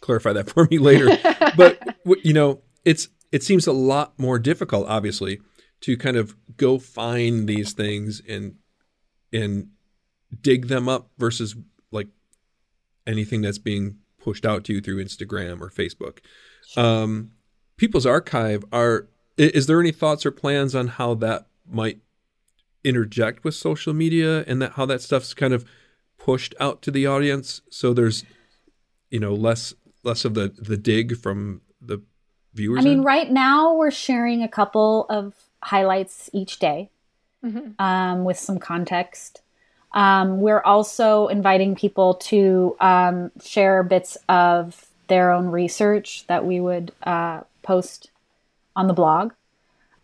clarify that for me later. but you know, it's it seems a lot more difficult, obviously, to kind of go find these things and and dig them up versus like anything that's being pushed out to you through Instagram or Facebook. Um, People's Archive are. Is there any thoughts or plans on how that might interject with social media and that how that stuff's kind of pushed out to the audience so there's you know less less of the the dig from the viewers i mean right now we're sharing a couple of highlights each day mm-hmm. um, with some context um, we're also inviting people to um, share bits of their own research that we would uh, post on the blog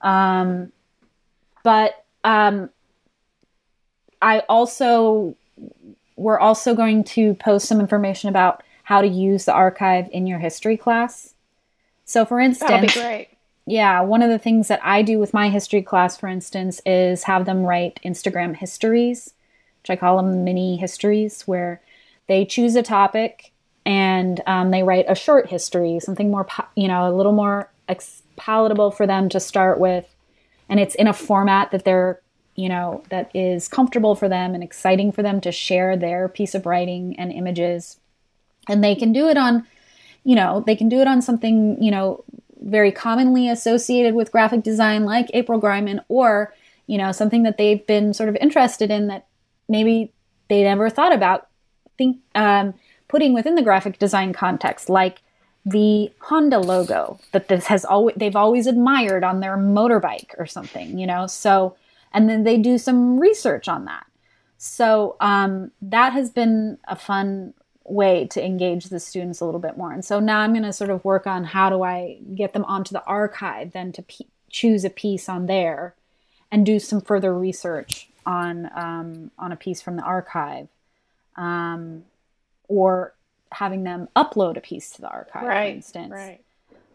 um, but um, i also we're also going to post some information about how to use the archive in your history class. So, for instance, yeah, one of the things that I do with my history class, for instance, is have them write Instagram histories, which I call them mini histories, where they choose a topic and um, they write a short history, something more, you know, a little more ex- palatable for them to start with. And it's in a format that they're you know, that is comfortable for them and exciting for them to share their piece of writing and images. And they can do it on, you know, they can do it on something, you know, very commonly associated with graphic design like April Greiman or, you know, something that they've been sort of interested in that maybe they never thought about think um, putting within the graphic design context, like the Honda logo that this has always they've always admired on their motorbike or something, you know. So and then they do some research on that. So um, that has been a fun way to engage the students a little bit more. And so now I'm going to sort of work on how do I get them onto the archive, then to p- choose a piece on there, and do some further research on um, on a piece from the archive, um, or having them upload a piece to the archive, right, for instance, right.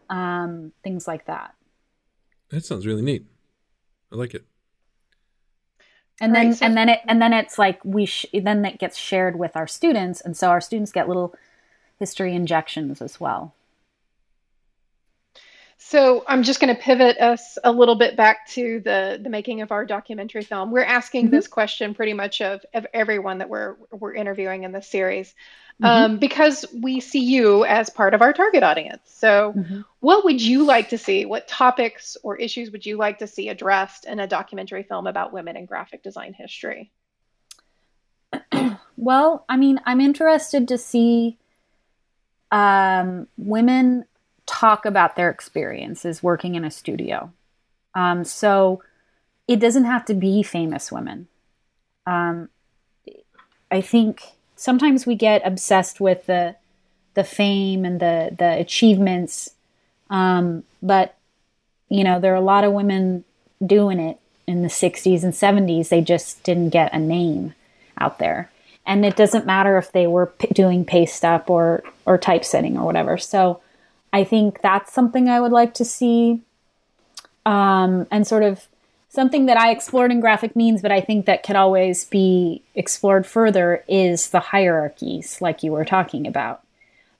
um, things like that. That sounds really neat. I like it. And then Right, so- and then it and then it's like we sh- then that gets shared with our students, and so our students get little history injections as well. So I'm just going to pivot us a little bit back to the the making of our documentary film. We're asking this question pretty much of, of everyone that we're we're interviewing in this series, um, because we see you as part of our target audience. So, Mhm. what would you like to see? What topics or issues would you like to see addressed in a documentary film about women in graphic design history? Well, I mean, I'm interested to see um, women talk about their experiences working in a studio. Um, so it doesn't have to be famous women. Um, I think sometimes we get obsessed with the the fame and the the achievements, um, but you know there are a lot of women doing it in the 60s and 70s. They just didn't get a name out there and it doesn't matter if they were p- doing paste up or or typesetting or whatever so i think that's something i would like to see um, and sort of something that i explored in graphic means but i think that could always be explored further is the hierarchies like you were talking about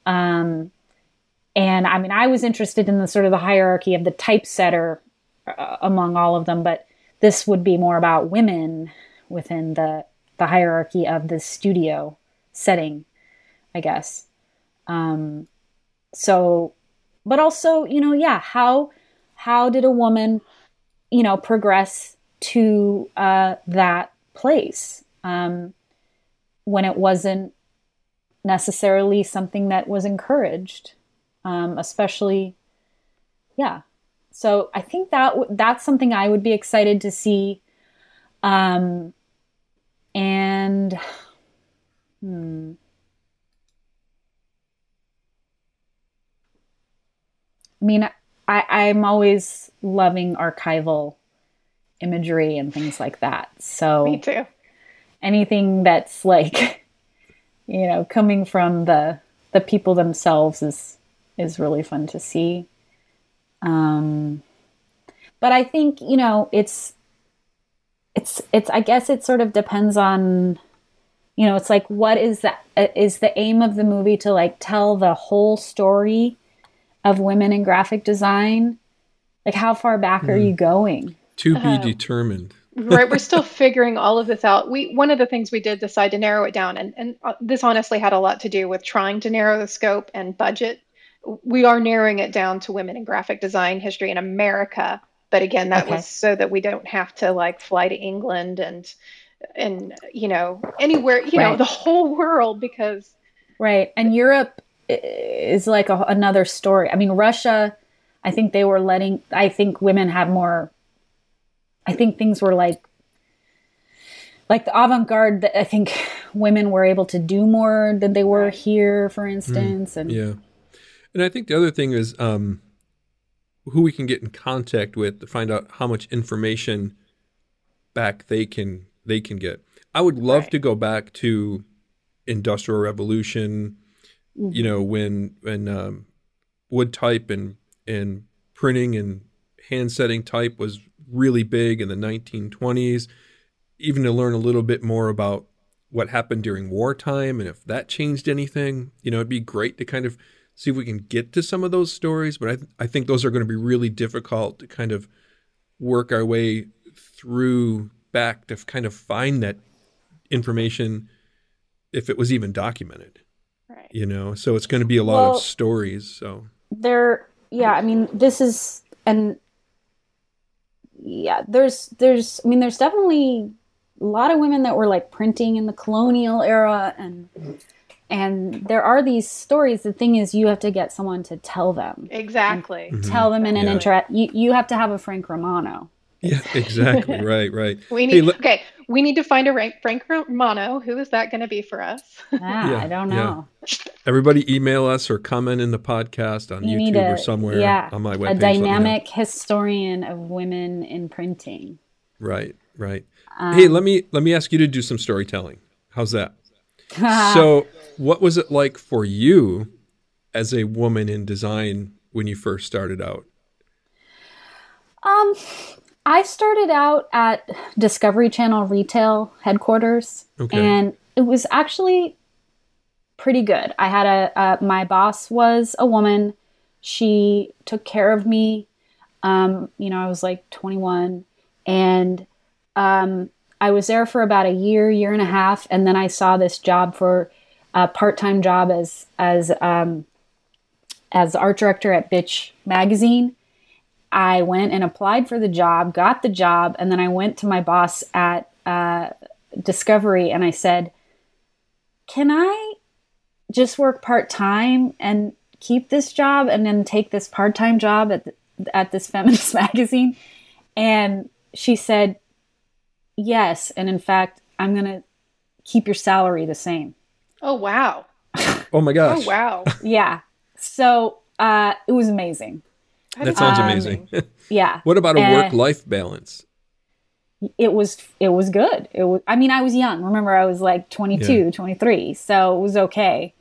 um, and i mean i was interested in the sort of the hierarchy of the typesetter uh, among all of them but this would be more about women within the the hierarchy of the studio setting, I guess. Um, so, but also, you know, yeah, how how did a woman, you know, progress to uh, that place um, when it wasn't necessarily something that was encouraged, um, especially, yeah. So I think that w- that's something I would be excited to see. Um, and hmm. Mean, I, I'm always loving archival imagery and things like that. So Me too. anything that's like, you know, coming from the the people themselves is is really fun to see. Um, but I think you know it's it's it's I guess it sort of depends on you know it's like what is that is the aim of the movie to like tell the whole story of women in graphic design like how far back are you going To be Uh, determined. right we're still figuring all of this out we one of the things we did decide to narrow it down and and uh, this honestly had a lot to do with trying to narrow the scope and budget we are narrowing it down to women in graphic design history in america but again that Okay. was so that we don't have to like fly to england and and you know anywhere you know the whole world because Right. And Europe i- is like a, another story. I mean, Russia, I think they were letting, I think women had more, I think things were like, like the avant garde, that I think women were able to do more than they were here, for instance. And Yeah. And I think the other thing is um, who we can get in contact with to find out how much information back they can they can get. I would love Right. to go back to Industrial Revolution, you know, when when um, wood type and and printing and hand setting type was really big in the 1920s. Even to learn a little bit more about what happened during wartime and if that changed anything, you know, it'd be great to kind of see if we can get to some of those stories. But I, th- I think those are going to be really difficult to kind of work our way through back to kind of find that information if it was even documented. Right. You know, so it's going to be a lot Well- of stories. So there yeah i mean this is and yeah there's there's i mean there's definitely a lot of women that were like printing in the colonial era and and there are these stories the thing is you have to get someone to tell them Exactly. tell mm-hmm. them in an Yeah. interact you, you have to have a frank romano yeah, exactly. right, right. We Hey, need let- okay. We need to find a Ra- Frank Romano. Who is that going to be for us? ah, Yeah, i don't yeah. know Everybody email us or comment in the podcast on you YouTube a or somewhere yeah on my a webpage. let me know. dynamic historian of women in printing Right, right. Um, hey, let me let me ask you to do some storytelling. How's that? so, what was it like for you as a woman in design when you first started out? Um, I started out at Discovery Channel retail headquarters, Okay. and it was actually pretty good. I had a uh, my boss was a woman. She took care of me. Um, you know, I was like 21, and um, I was there for about a year, year and a half, and then I saw this job for a part time job as as um, as art director at Bitch magazine. I went and applied for the job, got the job, and then I went to my boss at uh, Discovery and I said, Can I just work part time and keep this job and then take this part time job at, the, at this feminist magazine? And she said, Yes. And in fact, I'm going to keep your salary the same. Oh wow! Oh my gosh, Oh wow! Yeah. So uh, it was amazing. That sounds Um, amazing. Yeah. what about a uh, work-life balance? it was it was good it was i mean i was young remember i was like 22 Yeah. 23 so it was okay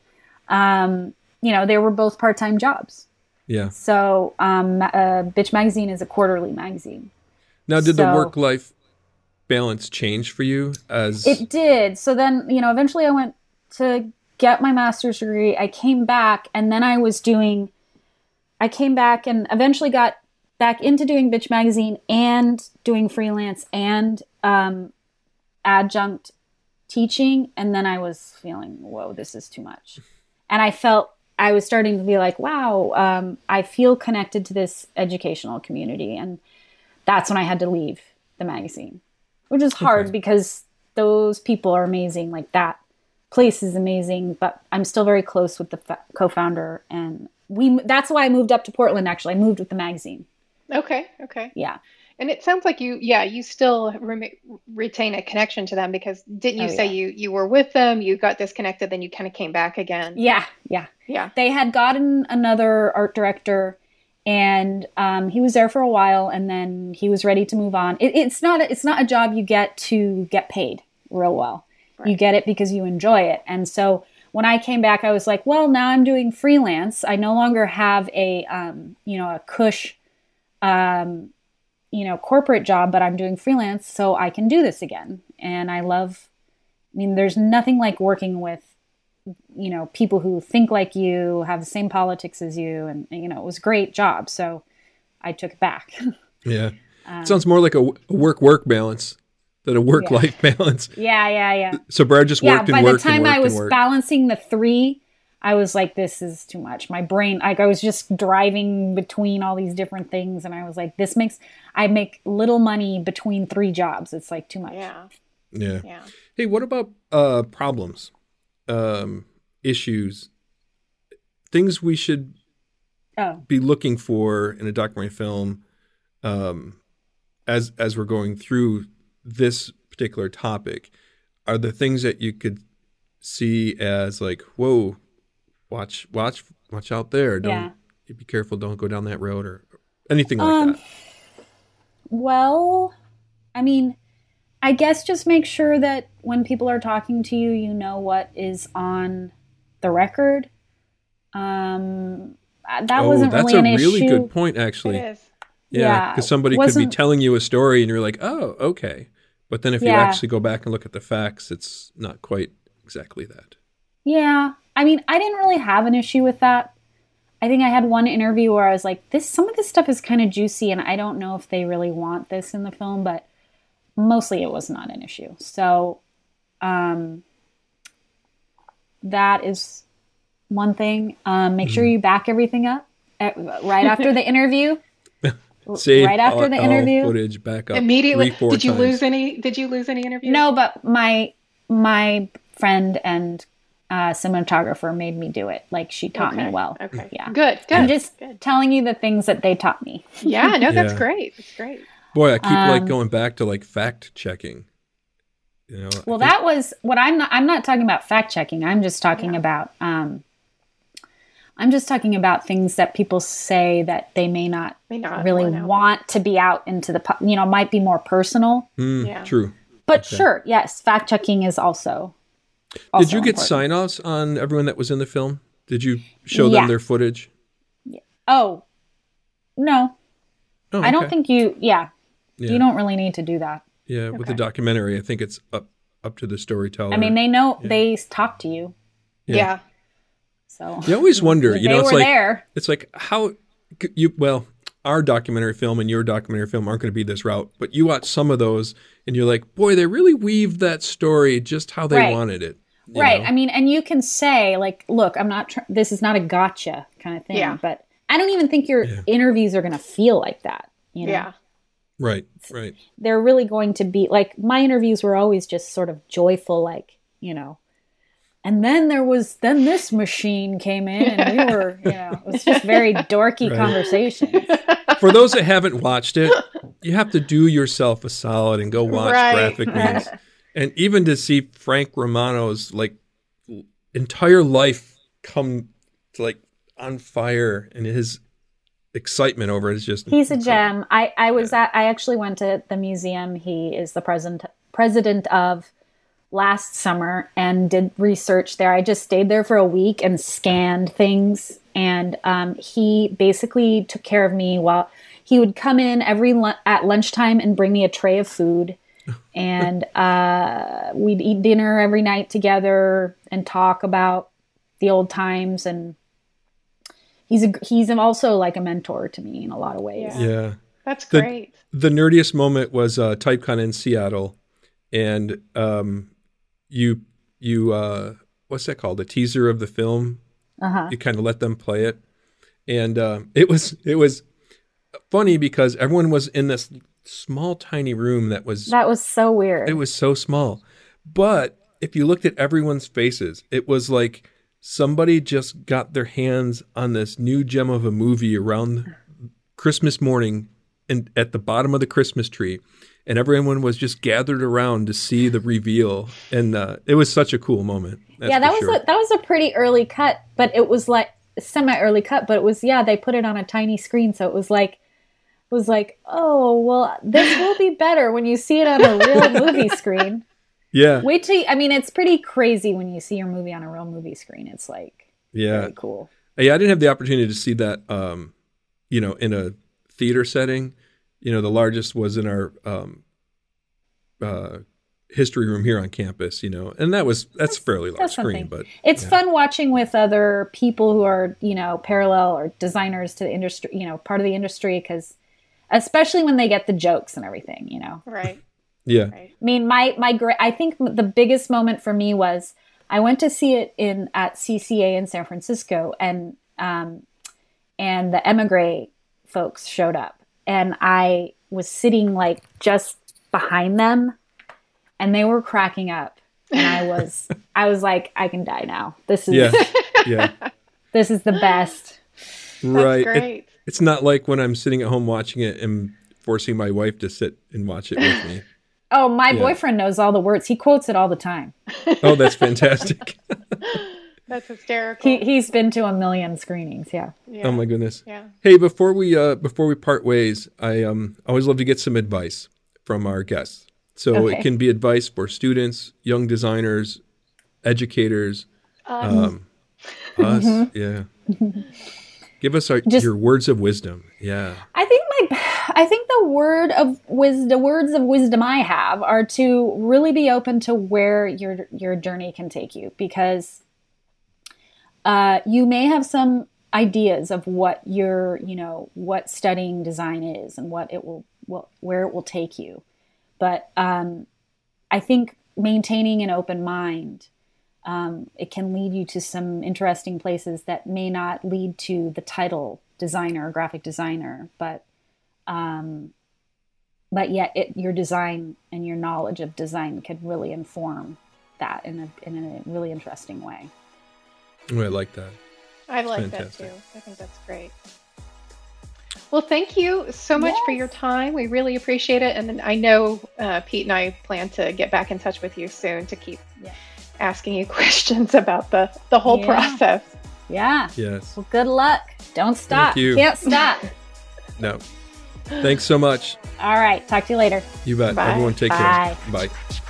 um you know they were both part-time jobs Yeah. so um uh, bitch magazine is a quarterly magazine Now, did the work-life balance change for you as it did so then you know eventually i went to get my master's degree i came back and then i was doing i came back and eventually got back into doing bitch magazine and doing freelance and um, adjunct teaching. And then i was feeling whoa this is too much. And i felt i was starting to be like wow um, i feel connected to this educational community. And that's when i had to leave the magazine which is hard Okay. because those people are amazing. Like that place is amazing but i'm still very close with the fa- co-founder and we that's why i moved up to portland actually i moved with the magazine Okay, okay. yeah And it sounds like you, yeah, you still rem- retain a connection to them because didn't you Oh, say yeah. you you were with them, you got disconnected, then you kind of came back again? yeah yeah Yeah. they had gotten another art director and um, he was there for a while and then he was ready to move on it, it's not a, it's not a job you get to get paid real well you get it because you enjoy it and so when i came back i was like well now i'm doing freelance. I no longer have a um, you know a cush um, you know corporate job but i'm doing freelance so i can do this again. And i love i mean there's nothing like working with you know people who think like you have the same politics as you and you know it was a great job so i took it back. Yeah? Um, sounds more like a, work-work balance than a work-life balance. yeah yeah yeah. So Brad just yeah worked by and the worked and time worked i was balancing the three i was like this is too much. My brain like i was just driving between all these different things and i was like this makes i make little money between three jobs. It's like too much. Yeah. yeah. Yeah. Hey, what about uh, problems, um, issues, things we should oh. be looking for in a documentary film um, as as we're going through this particular topic? Are there things that you could see as like, whoa, watch, watch, watch out there! Don't be careful! Don't go down that road or anything like Um, that. Well, I mean, I guess just make sure that when people are talking to you, you know what is on the record. Um, that oh, wasn't that's really an a really issue. good point, actually. It is. Yeah, Yeah, because somebody could be telling you a story and you're like, oh, okay. But then if you actually go back and look at the facts, it's not quite exactly that. Yeah, I mean, I didn't really have an issue with that. I think I had one interview where I was like, "This, some of this stuff is kind of juicy, and I don't know if they really want this in the film." But mostly, it was not an issue. So, um, that is one thing. Um, make Mm-hmm. sure you back everything up at, right after the interview. Save right after all, the interview. footage back up Immediately. three, four Did you times. lose any? Did you lose any interview No, but my my friend and uh, cinematographer made me do it. Like she taught me well. Okay. Yeah. Good. Good. I'm just Good. telling you the things that they taught me. Yeah. No, that's Yeah. great. That's great. Boy, I keep like Um, going back to like fact checking. You know, Well, think- that was what I'm not. I'm not talking about fact checking. I'm just talking Yeah. about. Um, I'm just talking about things that people say that they may not May not really want want to be out into the. pu- You know, might be more personal. Mm, Yeah. true. But Okay. sure, yes, fact checking is also. Did also you get sign offs on everyone that was in the film? Did you show Yeah. them their footage? Oh, no, Oh, I don't think you. Yeah, Yeah. you don't really need to do that. Yeah, with the documentary, I think it's up up to the storyteller. I mean, they know Yeah. they talk to you, Yeah. Yeah. so You always wonder, you know, it's were like there. it's like how c- you well, our documentary film and your documentary film aren't going to be this route, but you watch some of those and you're like, boy, they really weaved that story just how they Right. wanted it. right know? i mean and you can say like look i'm not tr- this is not a gotcha kind of thing Yeah. but i don't even think your Yeah. interviews are going to feel like that you know Yeah. right, right. they're really going to be like my interviews were always just sort of joyful like you know and then there was then this machine came in and we were you know it was just very dorky Right. conversations For those that haven't watched it, you have to do yourself a solid and go watch Right. Graphic Means. And even to see Frank Romano's like entire life come to like on fire and his excitement over it is just he's a gem i i was at i actually went to the museum he is the president president of last summer and did research there i just stayed there for a week and scanned things and um, he basically took care of me while he would come in every lu- at lunchtime and bring me a tray of food and uh, we'd eat dinner every night together and talk about the old times and he's a, he's also like a mentor to me in a lot of ways Yeah. Yeah. That's The- great. the nerdiest moment was uh, TypeCon in Seattle, and um, you you uh, what's that called? A teaser of the film. uh-huh You kind of let them play it, and uh, it was it was funny because everyone was in this small tiny room that was that was so weird it was so small, but if you looked at everyone's faces, it was like somebody just got their hands on this new gem of a movie around Christmas morning and at the bottom of the Christmas tree. And everyone was just gathered around to see the reveal, and uh, it was such a cool moment. yeah that was sure. a, that was a pretty early cut but it was like semi early cut but it was yeah they put it on a tiny screen so it was like it was like oh well this will be better when you see it on a real movie screen yeah, wait till you, i mean it's pretty crazy when you see your movie on a real movie screen it's like yeah. cool Yeah, I didn't have the opportunity to see that, um, you know, in a theater setting. You know, the largest was in our um, uh, history room here on campus. You know, and that was that's, fairly large that's screen, but it's yeah. fun watching with other people who are you know parallel or designers to the industry you know part of the industry because especially when they get the jokes and everything you know Right. yeah, Right. I mean, my my gra- I think the biggest moment for me was I went to see it in at CCA in San Francisco, and um, and the emigre folks showed up, and I was sitting like just behind them, and they were cracking up, and I was I was like, I can die now. This is yeah, yeah. this is the best. That's right. It- it's not like when I'm sitting at home watching it and forcing my wife to sit and watch it with me. Oh, my Yeah. boyfriend knows all the words. He quotes it all the time. Oh, that's fantastic. That's hysterical. He he's been to a million screenings. Yeah. yeah. oh my goodness. Yeah. Hey, before we uh, before we part ways, I um always love to get some advice from our guests. So Okay. it can be advice for students, young designers, educators, um, us. Yeah. Give us our, Just- your words of wisdom. Yeah. I think my I think the word of wisdom the words of wisdom I have are to really be open to where your your journey can take you because uh, you may have some ideas of what your you know what studying design is and what it will what, where it will take you but um, I think maintaining an open mind um, it can lead you to some interesting places that may not lead to the title designer or graphic designer, but um, but yet it, your design and your knowledge of design could really inform that in a in a really interesting way. Oh, I like that. I like Fantastic. that too. I think that's great. Well, thank you so much yes. for your time. We really appreciate it, and I know uh, Pete and I plan to get back in touch with you soon to keep yeah. asking you questions about the the whole yeah. process. Yeah. Yes. Well, good luck. Don't stop. Thank you. Can't stop. no. Thanks so much. All right. Talk to you later. You bet. Bye. Everyone take Bye. care. Bye.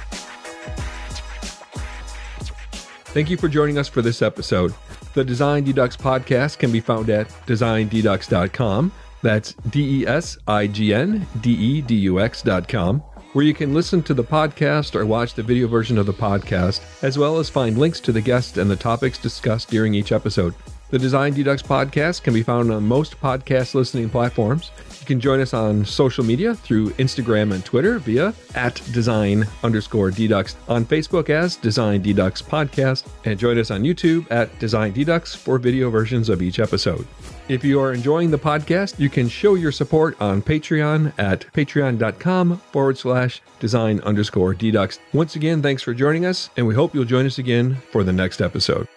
Thank you for joining us for this episode. The Design Dedux podcast can be found at designdedux.com. That's D E S I G N D E D U X.com, where you can listen to the podcast or watch the video version of the podcast, as well as find links to the guests and the topics discussed during each episode. The Design Dedux podcast can be found on most podcast listening platforms. You can join us on social media through Instagram and Twitter via at design underscore dedux, on Facebook as Design Dedux Podcast, and join us on YouTube at Design Dedux for video versions of each episode. If you are enjoying the podcast, you can show your support on Patreon at patreon.com forward slash design underscore dedux. Once again, thanks for joining us, and we hope you'll join us again for the next episode.